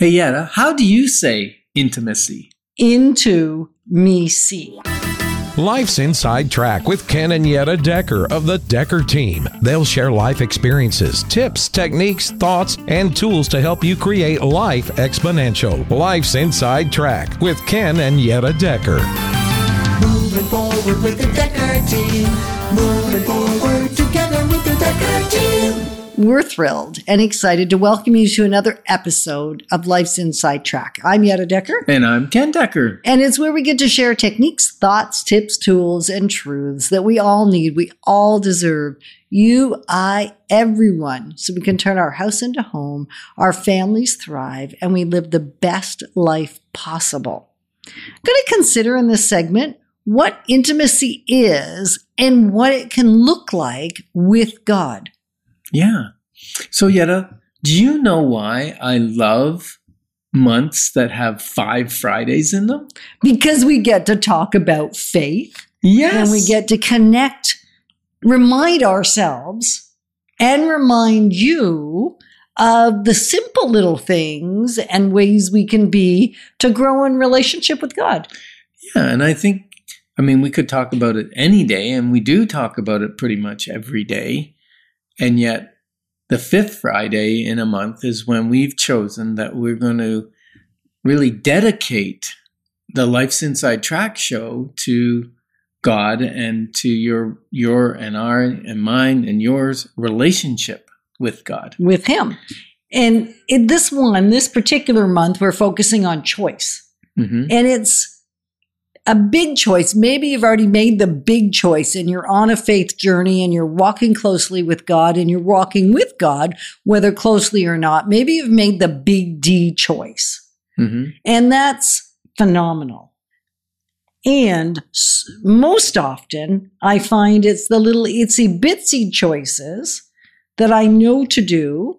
Hey, Yetta, how do you say intimacy? Into me see. Life's Inside Track with Ken and Yetta Dekker of the Dekker team. They'll share life experiences, tips, techniques, thoughts, and tools to help you create life exponential. Life's Inside Track with Ken and Yetta Dekker. Moving forward with the Dekker team. Moving forward together with the Dekker team. We're thrilled and excited to welcome you to another episode of Life's Inside Track. I'm Yetta Dekker. And I'm Ken Dekker. And it's where we get to share techniques, thoughts, tips, tools, and truths that we all need, we all deserve. You, I, everyone, so we can turn our house into home, our families thrive, and we live the best life possible. I'm going to consider in this segment what intimacy is and what it can look like with God. Yeah. So, Yetta, do you know why I love months that have five Fridays in them? Because we get to talk about faith Yes. and we get to connect, remind ourselves, and remind you of the simple little things and ways we can be to grow in relationship with God. Yeah. And I think, I mean, we could talk about it any day, and we do talk about it pretty much every day. And yet, the fifth Friday in a month is when we've chosen that we're going to really dedicate the Life's Inside Track show to God and to your your and our and mine and yours relationship with God. with him. And in this one, this particular month, we're focusing on choice. hmm And it's a big choice. Maybe you've already made the big choice and you're on a faith journey and you're walking closely with God and you're walking with God, whether closely or not. Maybe you've made the big D choice. hmm And that's phenomenal. And most often, I find it's the little itsy bitsy choices that I know to do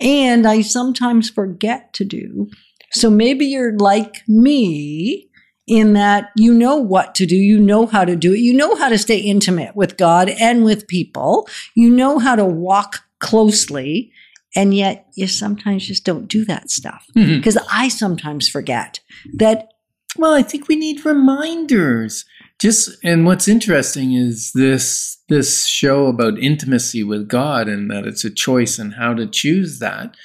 and I sometimes forget to do. So maybe you're like me in that you know what to do, you know how to do it, you know how to stay intimate with God and with people, you know how to walk closely, and yet you sometimes just don't do that stuff. Mm-hmm. Because I sometimes forget that Well, I think we need reminders. Just and what's interesting is this this show about intimacy with God and that it's a choice and how to choose that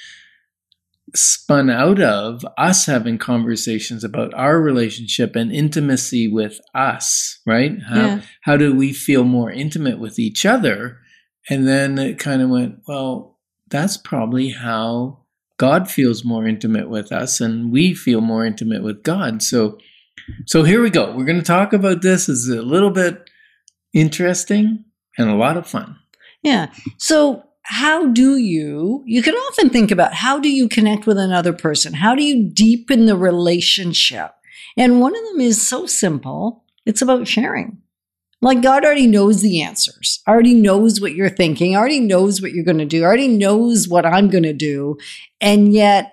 spun out of us having conversations about our relationship and intimacy with us, right? How Yeah. how do we feel more intimate with each other? And then it kind of went, well, that's probably how God feels more intimate with us and we feel more intimate with God. So so here we go. We're going to talk about this. It's a little bit interesting and a lot of fun. Yeah. So, how do you, you can often think about how do you connect with another person? How do you deepen the relationship? And one of them is so simple it's about sharing. Like God already knows the answers, already knows what you're thinking, already knows what you're going to do, already knows what I'm going to do. And yet,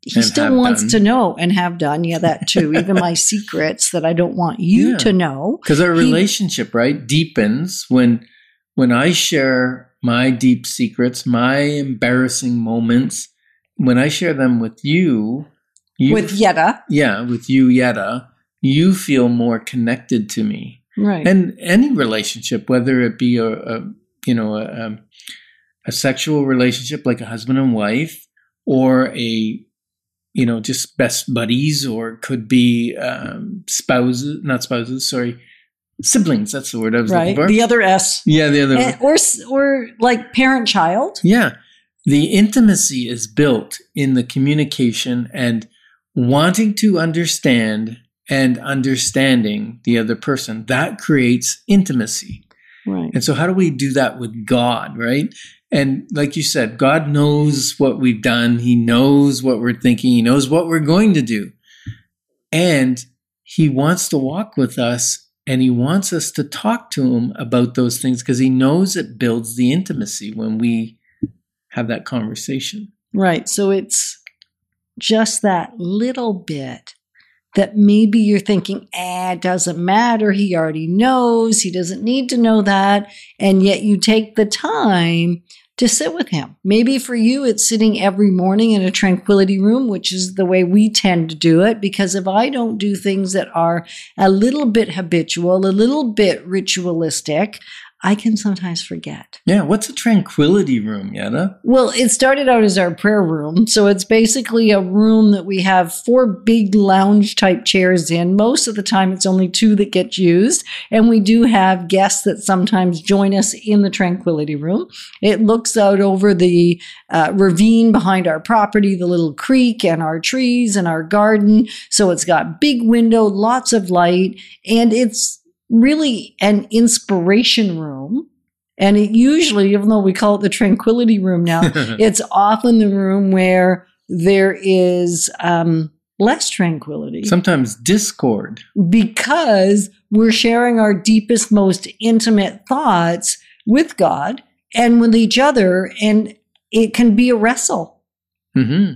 he And still wants done. to know and have done. Yeah, that too. Even my secrets that I don't want you Yeah. to know. Because our He- relationship, right, deepens when when I share my deep secrets, my embarrassing moments, when I share them with you, you With Yetta. yeah, with you, Yetta, you feel more connected to me. Right. and any relationship, whether it be a, a you know a, a, sexual relationship like a husband and wife, or a you know just best buddies, or could be um, spouses, not spouses, sorry, siblings. That's the word I was right. looking for. The other S. yeah, the other. Eh, and- or s- or like parent child Yeah. The intimacy is built in the communication and wanting to understand and understanding the other person. That creates intimacy. right And so, how do we do that with God, right? And like you said, God knows what we've done. He knows what we're thinking. He knows what we're going to do. And He wants to walk with us and He wants us to talk to Him about those things because He knows it builds the intimacy when we have that conversation. right. So it's just that little bit that maybe you're thinking eh, it doesn't matter. He already knows. He doesn't need to know that. And yet you take the time to sit with Him. Maybe for you, it's sitting every morning in a tranquility room, which is the way we tend to do it. Because if I don't do things that are a little bit habitual, a little bit ritualistic, I can sometimes forget. Yeah, what's a tranquility room, Yetta? Well, it started out as our prayer room. So it's basically a room that we have four big lounge type chairs in. Most of the time, it's only two that get used. And we do have guests that sometimes join us in the tranquility room. It looks out over the uh, ravine behind our property, the little creek, and our trees and our garden. So it's got big window, lots of light, and it's really an inspiration room. And it usually, even though we call it the tranquility room now, it's often the room where there is um, less tranquility Sometimes discord. because we're sharing our deepest, most intimate thoughts with God and with each other. And it can be a wrestle, hmm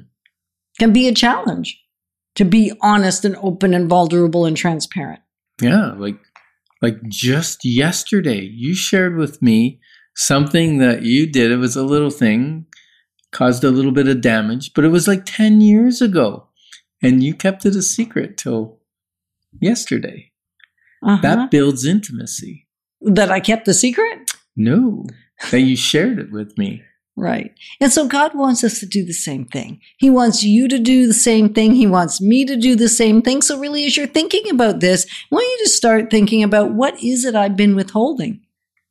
can be a challenge to be honest and open and vulnerable and transparent. Yeah, like like just yesterday, you shared with me something that you did. It was a little thing, caused a little bit of damage, but it was like 10 years ago. And you kept it a secret till yesterday. Uh-huh. That builds intimacy. that I kept the secret? No, that you shared it with me. Right. And so God wants us to do the same thing. He wants you to do the same thing. He wants me to do the same thing. So really, as you're thinking about this, I want you to start thinking about what is it I've been withholding?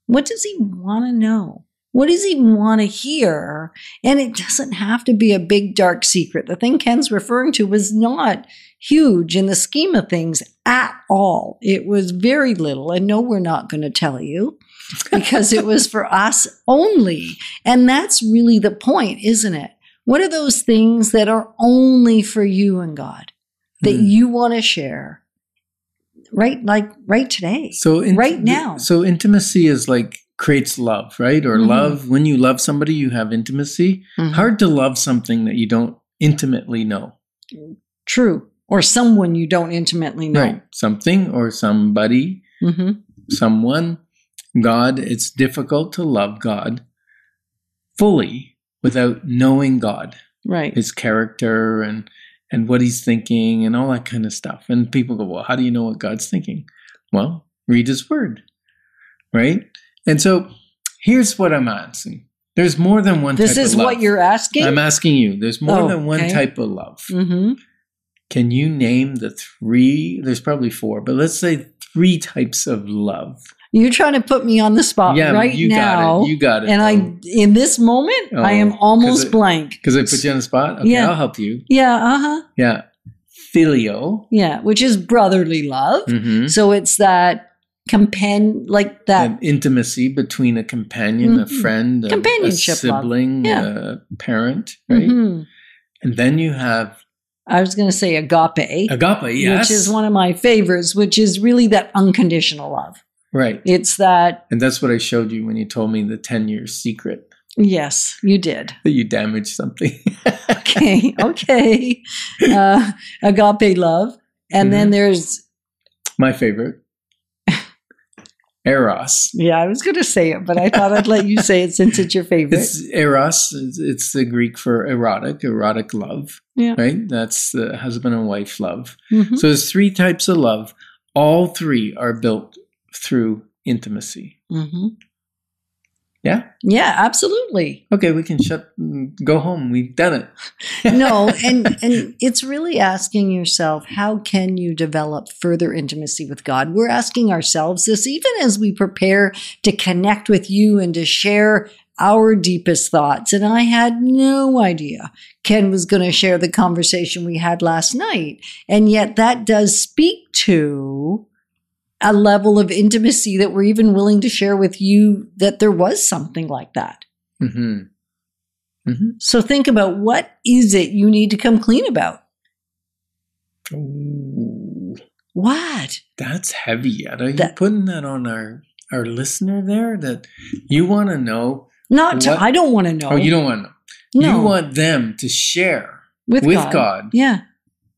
What does he want to know? What does he want to hear? And it doesn't have to be a big dark secret. The thing Ken's referring to was not huge in the scheme of things at all. It was very little. And no, we're not going to tell you because it was for us only. And that's really the point, isn't it? What are those things that are only for you and God that Hmm. you want to share? Right, like right today. So int- Right now. So intimacy is like creates love, right? Or Mhm. love when you love somebody, you have intimacy. Mhm. Hard to love something that you don't intimately know. True. Or someone you don't intimately know. Right. Something or somebody, hmm someone, God. It's difficult to love God fully without knowing God, Right. his character and and what he's thinking and all that kind of stuff. And people go, "Well, how do you know what God's thinking?" Well, read his word. Right? And so here's what I'm asking. There's more than one This type is of love. what you're asking? I'm asking you. There's more Oh, than one okay. type of love. hmm Can you name the three? There's probably four, but let's say three types of love. You're trying to put me on the spot yeah, right you now. got it. You got it. and I, in this moment, I am almost it- blank. because I put you on the spot. Okay, Yeah. I'll help you. Yeah. Uh huh. Yeah, phileo. Yeah. Which is brotherly love. hmm So it's that compan, like that. And intimacy between a companion, a Mhm. friend, a, a Companionship love. sibling, Yeah. a parent, right? Mhm. And then you have I was going to say agape, agape. Yes, which is one of my favorites, which is really that unconditional love. Right. It's that, And that's what I showed you when you told me the ten year secret yes, you did. that you damaged something. Okay. Okay. uh, agape love. And then Mhm. there's, My favorite, eros. yeah, I was going to say it, but I thought I'd let you say it since it's your favorite. It's eros. It's the Greek for erotic, erotic love. Yeah. Right. That's the husband and wife love. Mhm. So there's three types of love. All three are built through intimacy. Mhm. Yeah. Yeah, absolutely. Okay, we can shut. Go home. We've done it. no and and it's really asking yourself how can you develop further intimacy with god we're asking ourselves this even as we prepare to connect with you and to share our deepest thoughts and i had no idea ken was going to share the conversation we had last night and yet that does speak to a level of intimacy that we're even willing to share with you that there was something like that hmm hmm so think about what is it you need to come clean about Ooh, What? that's heavy. Are you That- putting that on our our listener there? That you want to know? Not to, What? I don't want to know. Oh, you don't want to know. No. You want them to share with, with God. God. Yeah.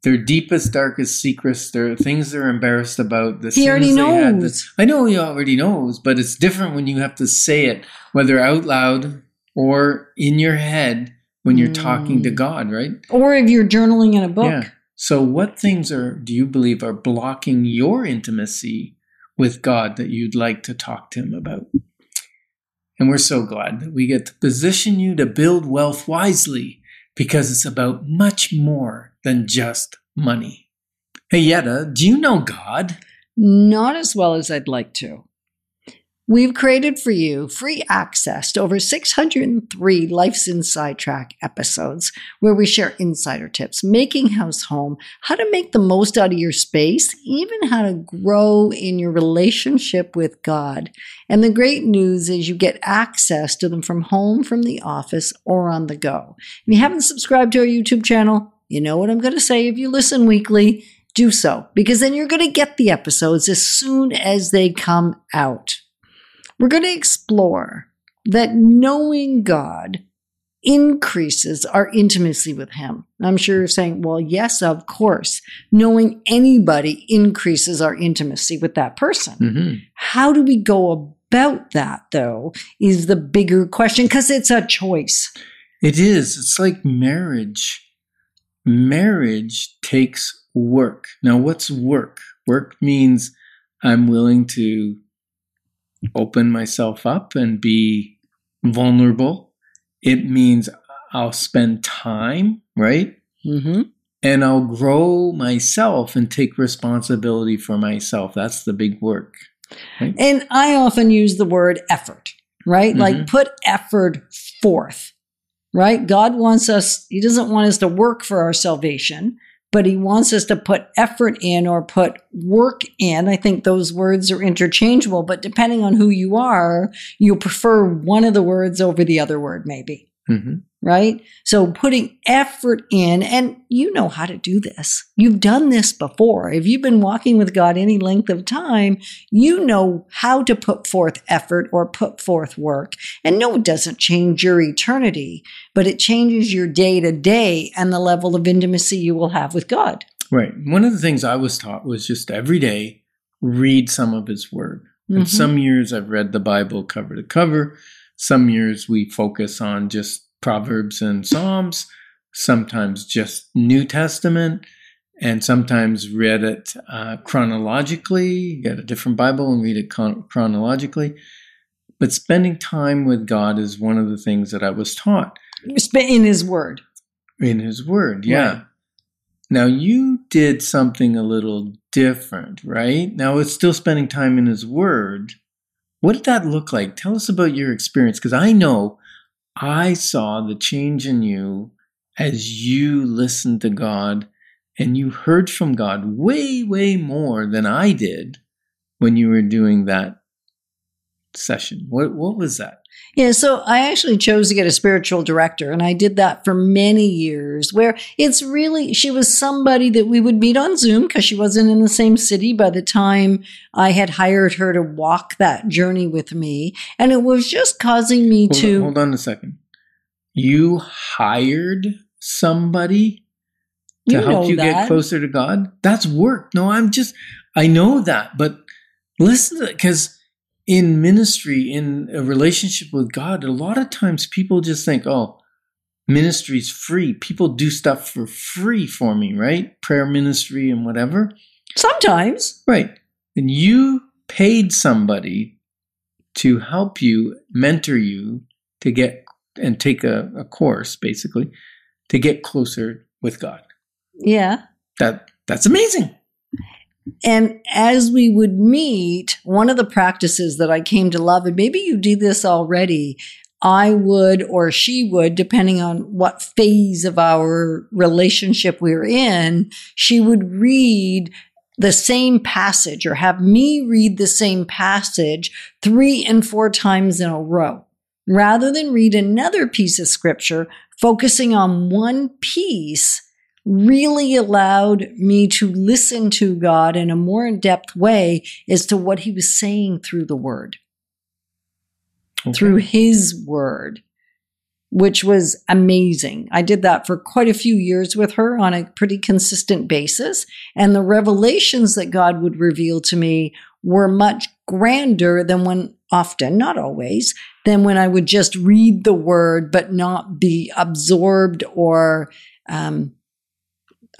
Their deepest, darkest secrets, their things they're embarrassed about. The He already sins they had, the- knows. I know he already knows, but it's different when you have to say it, whether out loud or in your head when you're talking to Mm. God, right? Or if you're journaling in a book. Yeah. So, what things are do you believe are blocking your intimacy with God that you'd like to talk to Him about? And we're so glad that we get to position you to build wealth wisely because it's about much more than just money. Hey, Yetta, do you know God? Not as well as I'd like to. We've created for you free access to over 603 Life's Inside Track episodes where we share insider tips, making house home, how to make the most out of your space, even how to grow in your relationship with God. And the great news is you get access to them from home, from the office, or on the go. If you haven't subscribed to our YouTube channel, you know what I'm going to say if you listen weekly do so because then you're going to get the episodes as soon as they come out. We're going to explore that knowing God increases our intimacy with Him. I'm sure you're saying, well, yes, of course. Knowing anybody increases our intimacy with that person. hmm How do we go about that, though, is the bigger question because it's a choice. It is. It's like marriage. Marriage takes work. Now, what's work? Work means I'm willing to open myself up and be vulnerable. It means I'll spend time, right? Mm-hmm. And I'll grow myself and take responsibility for myself. That's the big work. And I often use the word effort, right? Like Mhm. put effort forth, right? God wants us, He doesn't want us to work for our salvation, but He wants us to put effort in or put work in. I think those words are interchangeable, but depending on who you are, you prefer one of the words over the other word, maybe hmm right? So putting effort in, and you know how to do this. You've done this before. If you've been walking with God any length of time, you know how to put forth effort or put forth work. And no, it doesn't change your eternity, but it changes your day to day and the level of intimacy you will have with God. Right. One of the things I was taught was just every day read some of his word. And Mhm. some years I've read the Bible cover to cover. Some years we focus on just Proverbs and Psalms, sometimes just New Testament, and sometimes read it uh, chronologically. You get a different Bible and read it chron- chronologically. But spending time with God is one of the things that I was taught in His Word. in His Word. Yeah. Right. Now you did something a little different, right? Now it's still spending time in His Word. What did that look like? Tell us about your experience, because I know I saw the change in you as you listened to God and you heard from God way, way more than I did when you were doing that session. What what was that? Yeah, so I actually chose to get a spiritual director, and I did that for many years. Where it's really, she was somebody that we would meet on Zoom because she wasn't in the same city by the time I had hired her to walk that journey with me. And it was just causing me Hold, to. on, hold on a second. You hired somebody to You help you that. get closer to God? That's work. No, I'm just, I know that, but listen to because in ministry, in a relationship with God, a lot of times people just think, oh, ministry's free. People do stuff for free for me, right? Prayer ministry and whatever. Sometimes. Right. And you paid somebody to help you, mentor you to get and take a, a course basically to get closer with God. Yeah. That that's amazing. And as we would meet, one of the practices that I came to love, and maybe you do this already, I would or she would, depending on what phase of our relationship we we're in, she would read the same passage or have me read the same passage three and four times in a row. Rather than read another piece of scripture, focusing on one piece really allowed me to listen to God in a more in depth way as to what he was saying through the word, Okay. through his word, which was amazing. I did that for quite a few years with her on a pretty consistent basis. And the revelations that God would reveal to me were much grander than when often, not always, than when I would just read the word but not be absorbed or, um,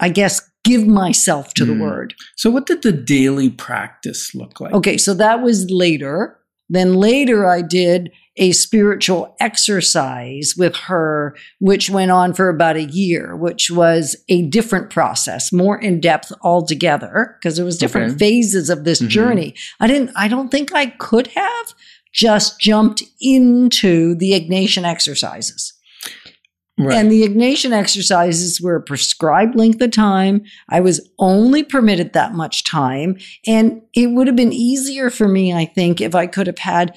I guess, give myself to the Mm. word. So, what did the daily practice look like? Okay, so that was later. Then later, I did a spiritual exercise with her, which went on for about a year, which was a different process, more in depth altogether, because there was different Okay. phases of this Mhm. journey. I didn't, I don't think I could have just jumped into the Ignatian exercises. Right. And the Ignatian exercises were a prescribed length of time. I was only permitted that much time. And it would have been easier for me, I think, if I could have had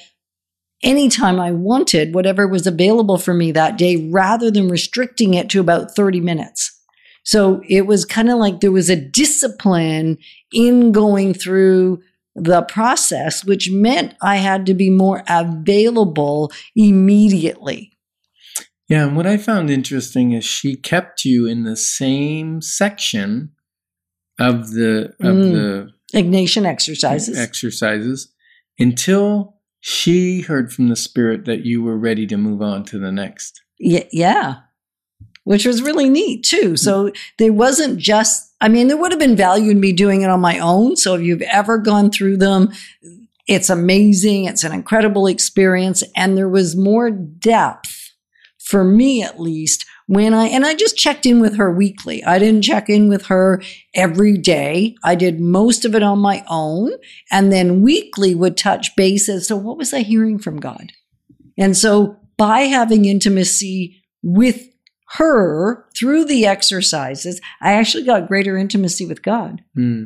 any time I wanted, whatever was available for me that day, rather than restricting it to about 30 minutes. So it was kind of like there was a discipline in going through the process, which meant I had to be more available immediately. Yeah, and what I found interesting is she kept you in the same section of the of Mm. the Ignatian exercises. exercises until she heard from the spirit that you were ready to move on to the next. Y- yeah. Which was really neat too. So there wasn't just, I mean, there would have been value in me doing it on my own. So if you've ever gone through them, it's amazing. It's an incredible experience. And there was more depth for me, at least, when I, and I just checked in with her weekly. I didn't check in with her every day. I did most of it on my own and then weekly would touch bases. So what was I hearing from God? And so by having intimacy with her through the exercises, I actually got greater intimacy with God. Hmm.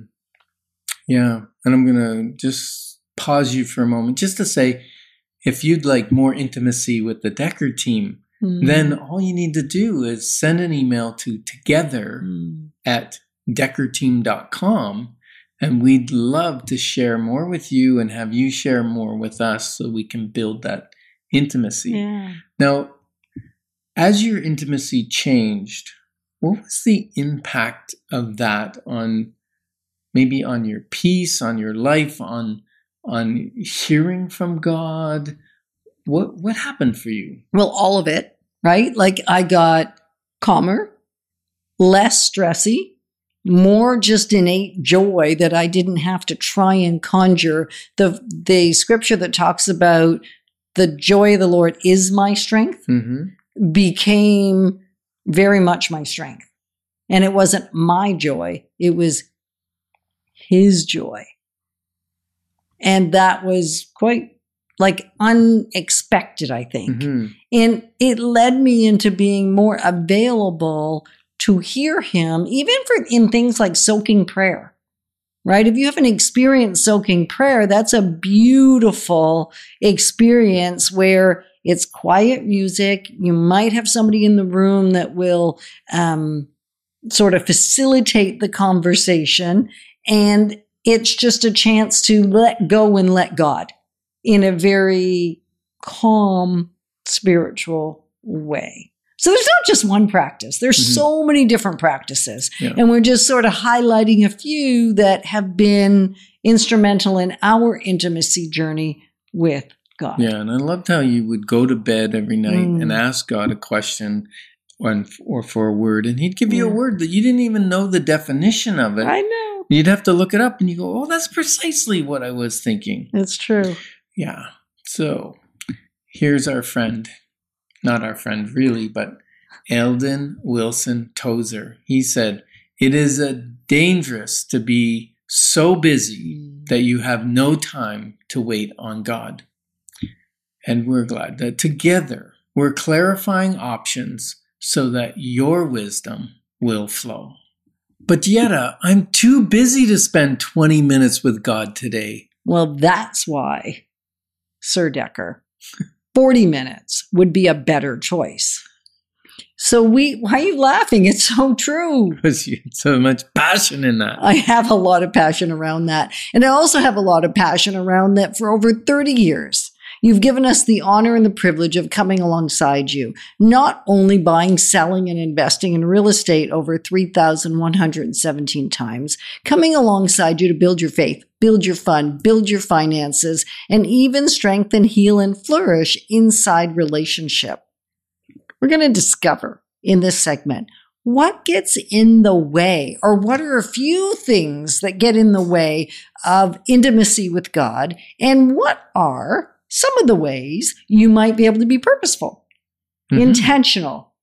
Yeah, and I'm gonna just pause you for a moment just to say, if you'd like more intimacy with the Dekker team, then all you need to do is send an email to together Mm. at dekkerteam.com and we'd love to share more with you and have you share more with us so we can build that intimacy. yeah. Now, as your intimacy changed, what was the impact of that on maybe on your peace, on your life, on on hearing from God? What what happened for you? Well, all of it, right? Like I got calmer, less stressy, more just innate joy that I didn't have to try and conjure. The the scripture that talks about the joy of the Lord is my strength Mm-hmm. became very much my strength. And it wasn't my joy, it was his joy. And that was quite like unexpected, I think. hmm And it led me into being more available to hear him, even for in things like soaking prayer. Right? If you haven't experienced soaking prayer, that's a beautiful experience where it's quiet music. You might have somebody in the room that will um, sort of facilitate the conversation. And it's just a chance to let go and let God in a very calm, spiritual way. So there's not just one practice. There's Mhm. so many different practices. Yeah. And we're just sort of highlighting a few that have been instrumental in our intimacy journey with God. Yeah, and I loved how you would go to bed every night Mm. and ask God a question or, or for a word, and He'd give you a word that you didn't even know the definition of it. I know. You'd have to look it up, and you go, "Oh, that's precisely what I was thinking." It's true. Yeah. So here's our friend, not our friend really, but Aiden Wilson Tozer. He said, "It is a dangerous to be so busy mm. that you have no time to wait on God." And we're glad that together we're clarifying options so that your wisdom will flow. But Yetta, uh, I'm too busy to spend 20 minutes with God today. Well, that's why, Sir Dekker, 40 minutes would be a better choice. So we why are you laughing? It's so true. Because you had so much passion in that. I have a lot of passion around that. And I also have a lot of passion around that for over 30 years. You've given us the honor and the privilege of coming alongside you, not only buying, selling, and investing in real estate over 3,117 times, coming alongside you to build your faith, build your fund, build your finances, and even strengthen, heal, and flourish inside relationship. We're going to discover in this segment what gets in the way, or what are a few things that get in the way of intimacy with God, and what are some of the ways you might be able to be purposeful, Mhm. intentional.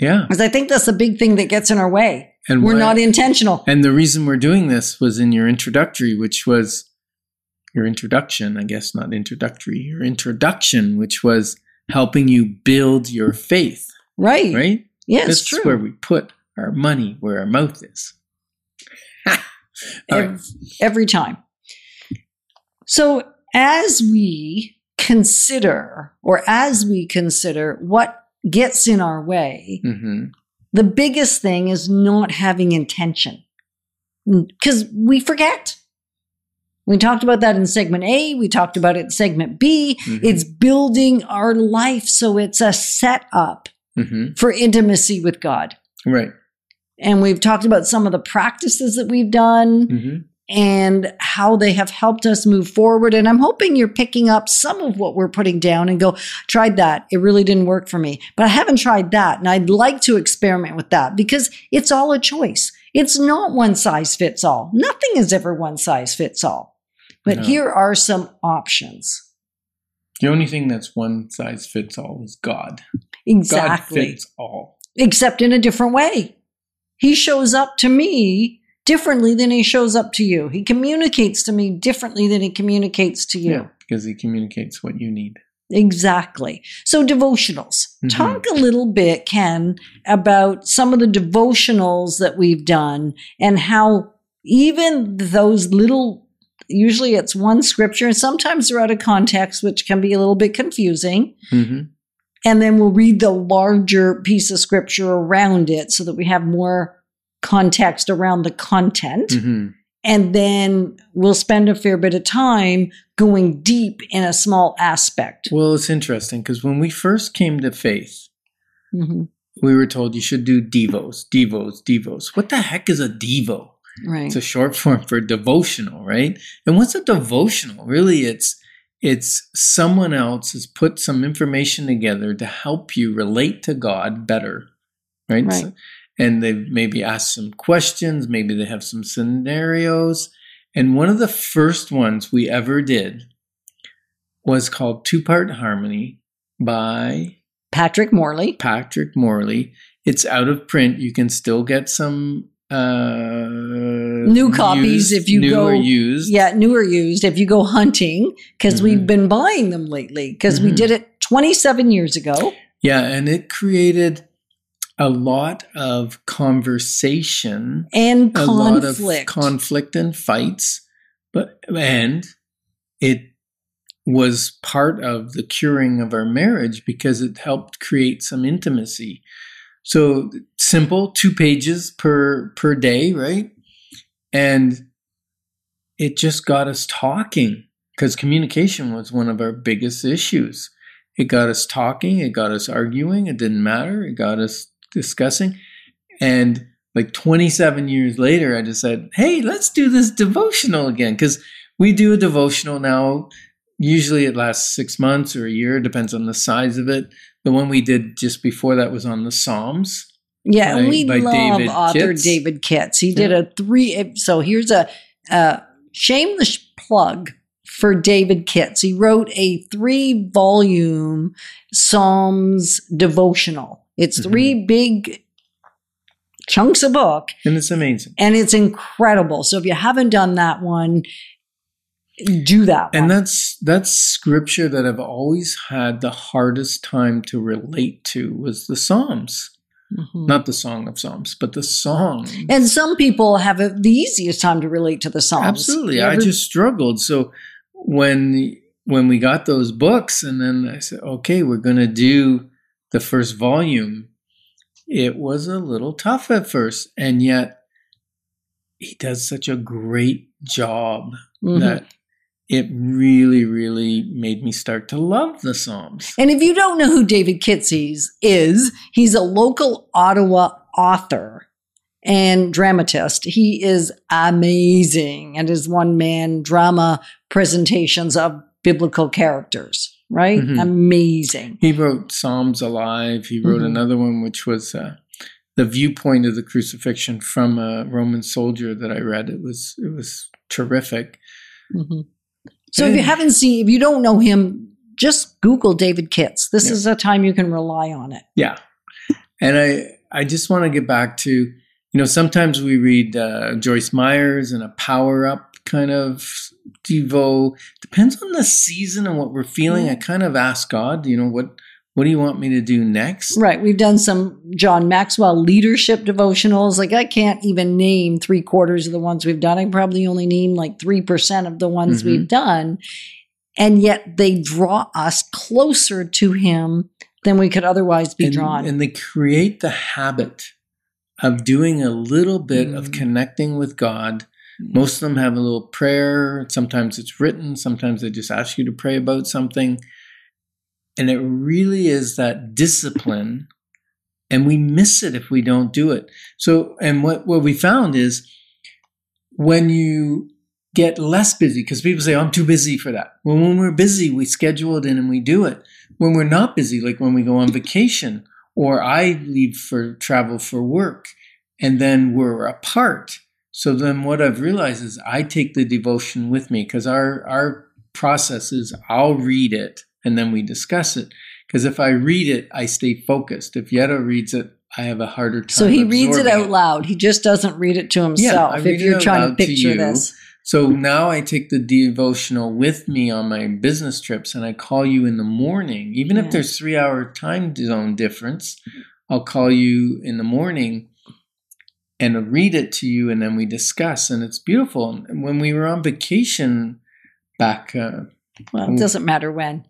Yeah. Because I think that's the big thing that gets in our way. And We're not intentional. And the reason we're doing this was in your introductory, which was your introduction, I guess, not introductory, your introduction, which was helping you build your faith, Right. right? Yeah, it's That's true. where we put our money where our mouth is. All right. Ev- every time. So as we consider, or as we consider what gets in our way, hmm the biggest thing is not having intention because we forget. We talked about that in segment A. We talked about it in segment B. Mhm. It's building our life so it's a setup hmm for intimacy with God. Right. And we've talked about some of the practices that we've done hmm and how they have helped us move forward. And I'm hoping you're picking up some of what we're putting down and go, tried that. It really didn't work for me, but I haven't tried that. And I'd like to experiment with that because it's all a choice. It's not one size fits all. Nothing is ever one size fits all. But No. here are some options. The only thing that's one size fits all is God. Exactly. God fits all. Except in a different way. He shows up to me differently than he shows up to you. He communicates to me differently than he communicates to you. Yeah, because he communicates what you need. Exactly. So devotionals. Mhm. Talk a little bit, Ken, about some of the devotionals that we've done and how even those little usually it's one scripture and sometimes they're out of context, which can be a little bit confusing. hmm And then we'll read the larger piece of scripture around it so that we have more context around the content. hmm And then we'll spend a fair bit of time going deep in a small aspect. Well, it's interesting because when we first came to faith, Mhm. we were told you should do devos, devos, devos. What the heck is a devo? Right. It's a short form for devotional, right? And what's a devotional? Really, it's it's someone else has put some information together to help you relate to God better, right? Right. So- and they've maybe asked some questions, maybe they have some scenarios. And one of the first ones we ever did was called Two Part Harmony by Patrick Morley. Patrick Morley. It's out of print. You can still get some uh, new copies if you new go- used. Yeah, new or used if you go hunting, because Mhm. we've been buying them lately, because we Mhm. did it 27 years ago. Yeah, and it created a lot of conversation, And a lot of conflict. conflict and fights, but and it was part of the curing of our marriage because it helped create some intimacy. So simple, two pages per per day, right? And it just got us talking because communication was one of our biggest issues. It got us talking, it got us arguing, it didn't matter, it got us discussing. And like 27 years later, I just said, hey, let's do this devotional again because we do a devotional now. Usually it lasts six months or a year, depends on the size of it. The one we did just before that was on the Psalms. yeah, and we love David author Kitz. David Kitz. He did a three. So here's a, a shameless plug for David Kitz. He wrote a three volume Psalms devotional. It's Mm-hmm. 3 big chunks of book And it's amazing. and it's incredible. So if you haven't done that one, do that one. And that's that's scripture that I've always had the hardest time to relate to was the Psalms. Mhm. Not the Song of Psalms, but the song. And some people have a, the easiest time to relate to the Psalms. Absolutely. I just struggled. So when when we got those books and then I said, okay, we're gonna do the first volume, it was a little tough at first. And yet he does such a great job Mhm. that it really, really made me start to love the Psalms. And if you don't know who David Kitz is, he's a local Ottawa author and dramatist. He is amazing and his one man drama presentations of biblical characters, right? Mhm. Amazing. He wrote Psalms Alive. He wrote Mhm. another one, which was uh, the viewpoint of the crucifixion from a Roman soldier that I read. It was it was terrific. Mhm. So if you haven't seen, if you don't know him, just Google David Kitz. This Yeah. is a time you can rely on it. Yeah, and I I just want to get back to you know sometimes we read uh, Joyce Meyers and a power up kind of devo. Depends on the season and what we're feeling. I kind of ask God, you know what what do you want me to do next? Right. We've done some John Maxwell leadership devotionals. Like I can't even name three quarters of the ones we've done. I probably only name like 3% of the ones Mhm. we've done. And yet they draw us closer to him than we could otherwise be and, drawn. and they create the habit of doing a little bit of Mm. connecting with God. Hmm. Most of them have a little prayer. Sometimes it's written. Sometimes they just ask you to pray about something. And it really is that discipline. And we miss it if we don't do it. So, and what, what we found is when you get less busy, because people say, oh, I'm too busy for that. Well, when we're busy, we schedule it in and we do it. When we're not busy, like when we go on vacation, or I leave for travel for work, and then we're apart. So then what I've realized is I take the devotion with me because our our process is I'll read it and then we discuss it. Because if I read it, I stay focused. If Yetta reads it, I have a harder time. so he reads it out loud. He just doesn't read it to himself. I read if it you're out trying to loud to picture you. this. So now I take the devotional with me on my business trips and I call you in the morning. Even Yeah. if there's three hour time zone difference, I'll call you in the morning and read it to you and then we discuss. And it's beautiful. And when we were on vacation back uh, Well, it doesn't matter when.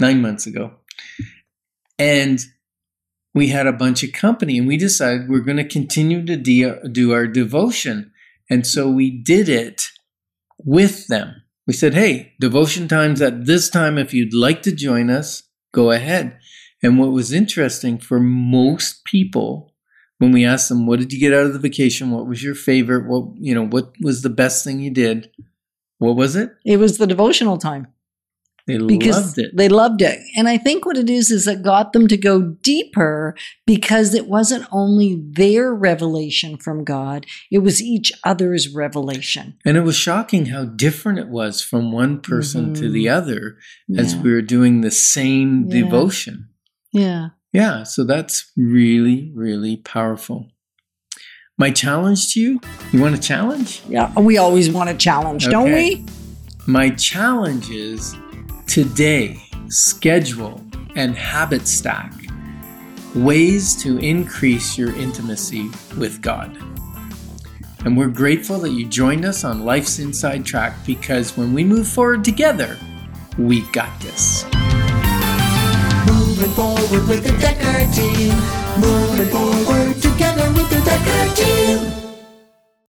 nine months ago. And we had a bunch of company and we decided we're going to continue to de- do our devotion. And so we did it with them. We said, hey, devotion time's at this time. If you'd like to join us, go ahead. And what was interesting for most people, when we asked them, what did you get out of the vacation? What was your favorite? What, you know, what was the best thing you did? What was it? It was the devotional time. They because loved it. they loved it. And I think what it is is it got them to go deeper because it wasn't only their revelation from God, it was each other's revelation. And it was shocking how different it was from one person to the Mhm. other as Yeah. we were doing the same Yeah. devotion. Yeah. Yeah, so that's really, really powerful. My challenge to you you want a challenge? Yeah. We always want a challenge, don't we? My challenge is today schedule and habit stack ways to increase your intimacy with God. And we're grateful that you joined us on Life's Inside Track because when we move forward together, we've got this. Moving forward with the Dekker team. Moving forward together with the Dekker team.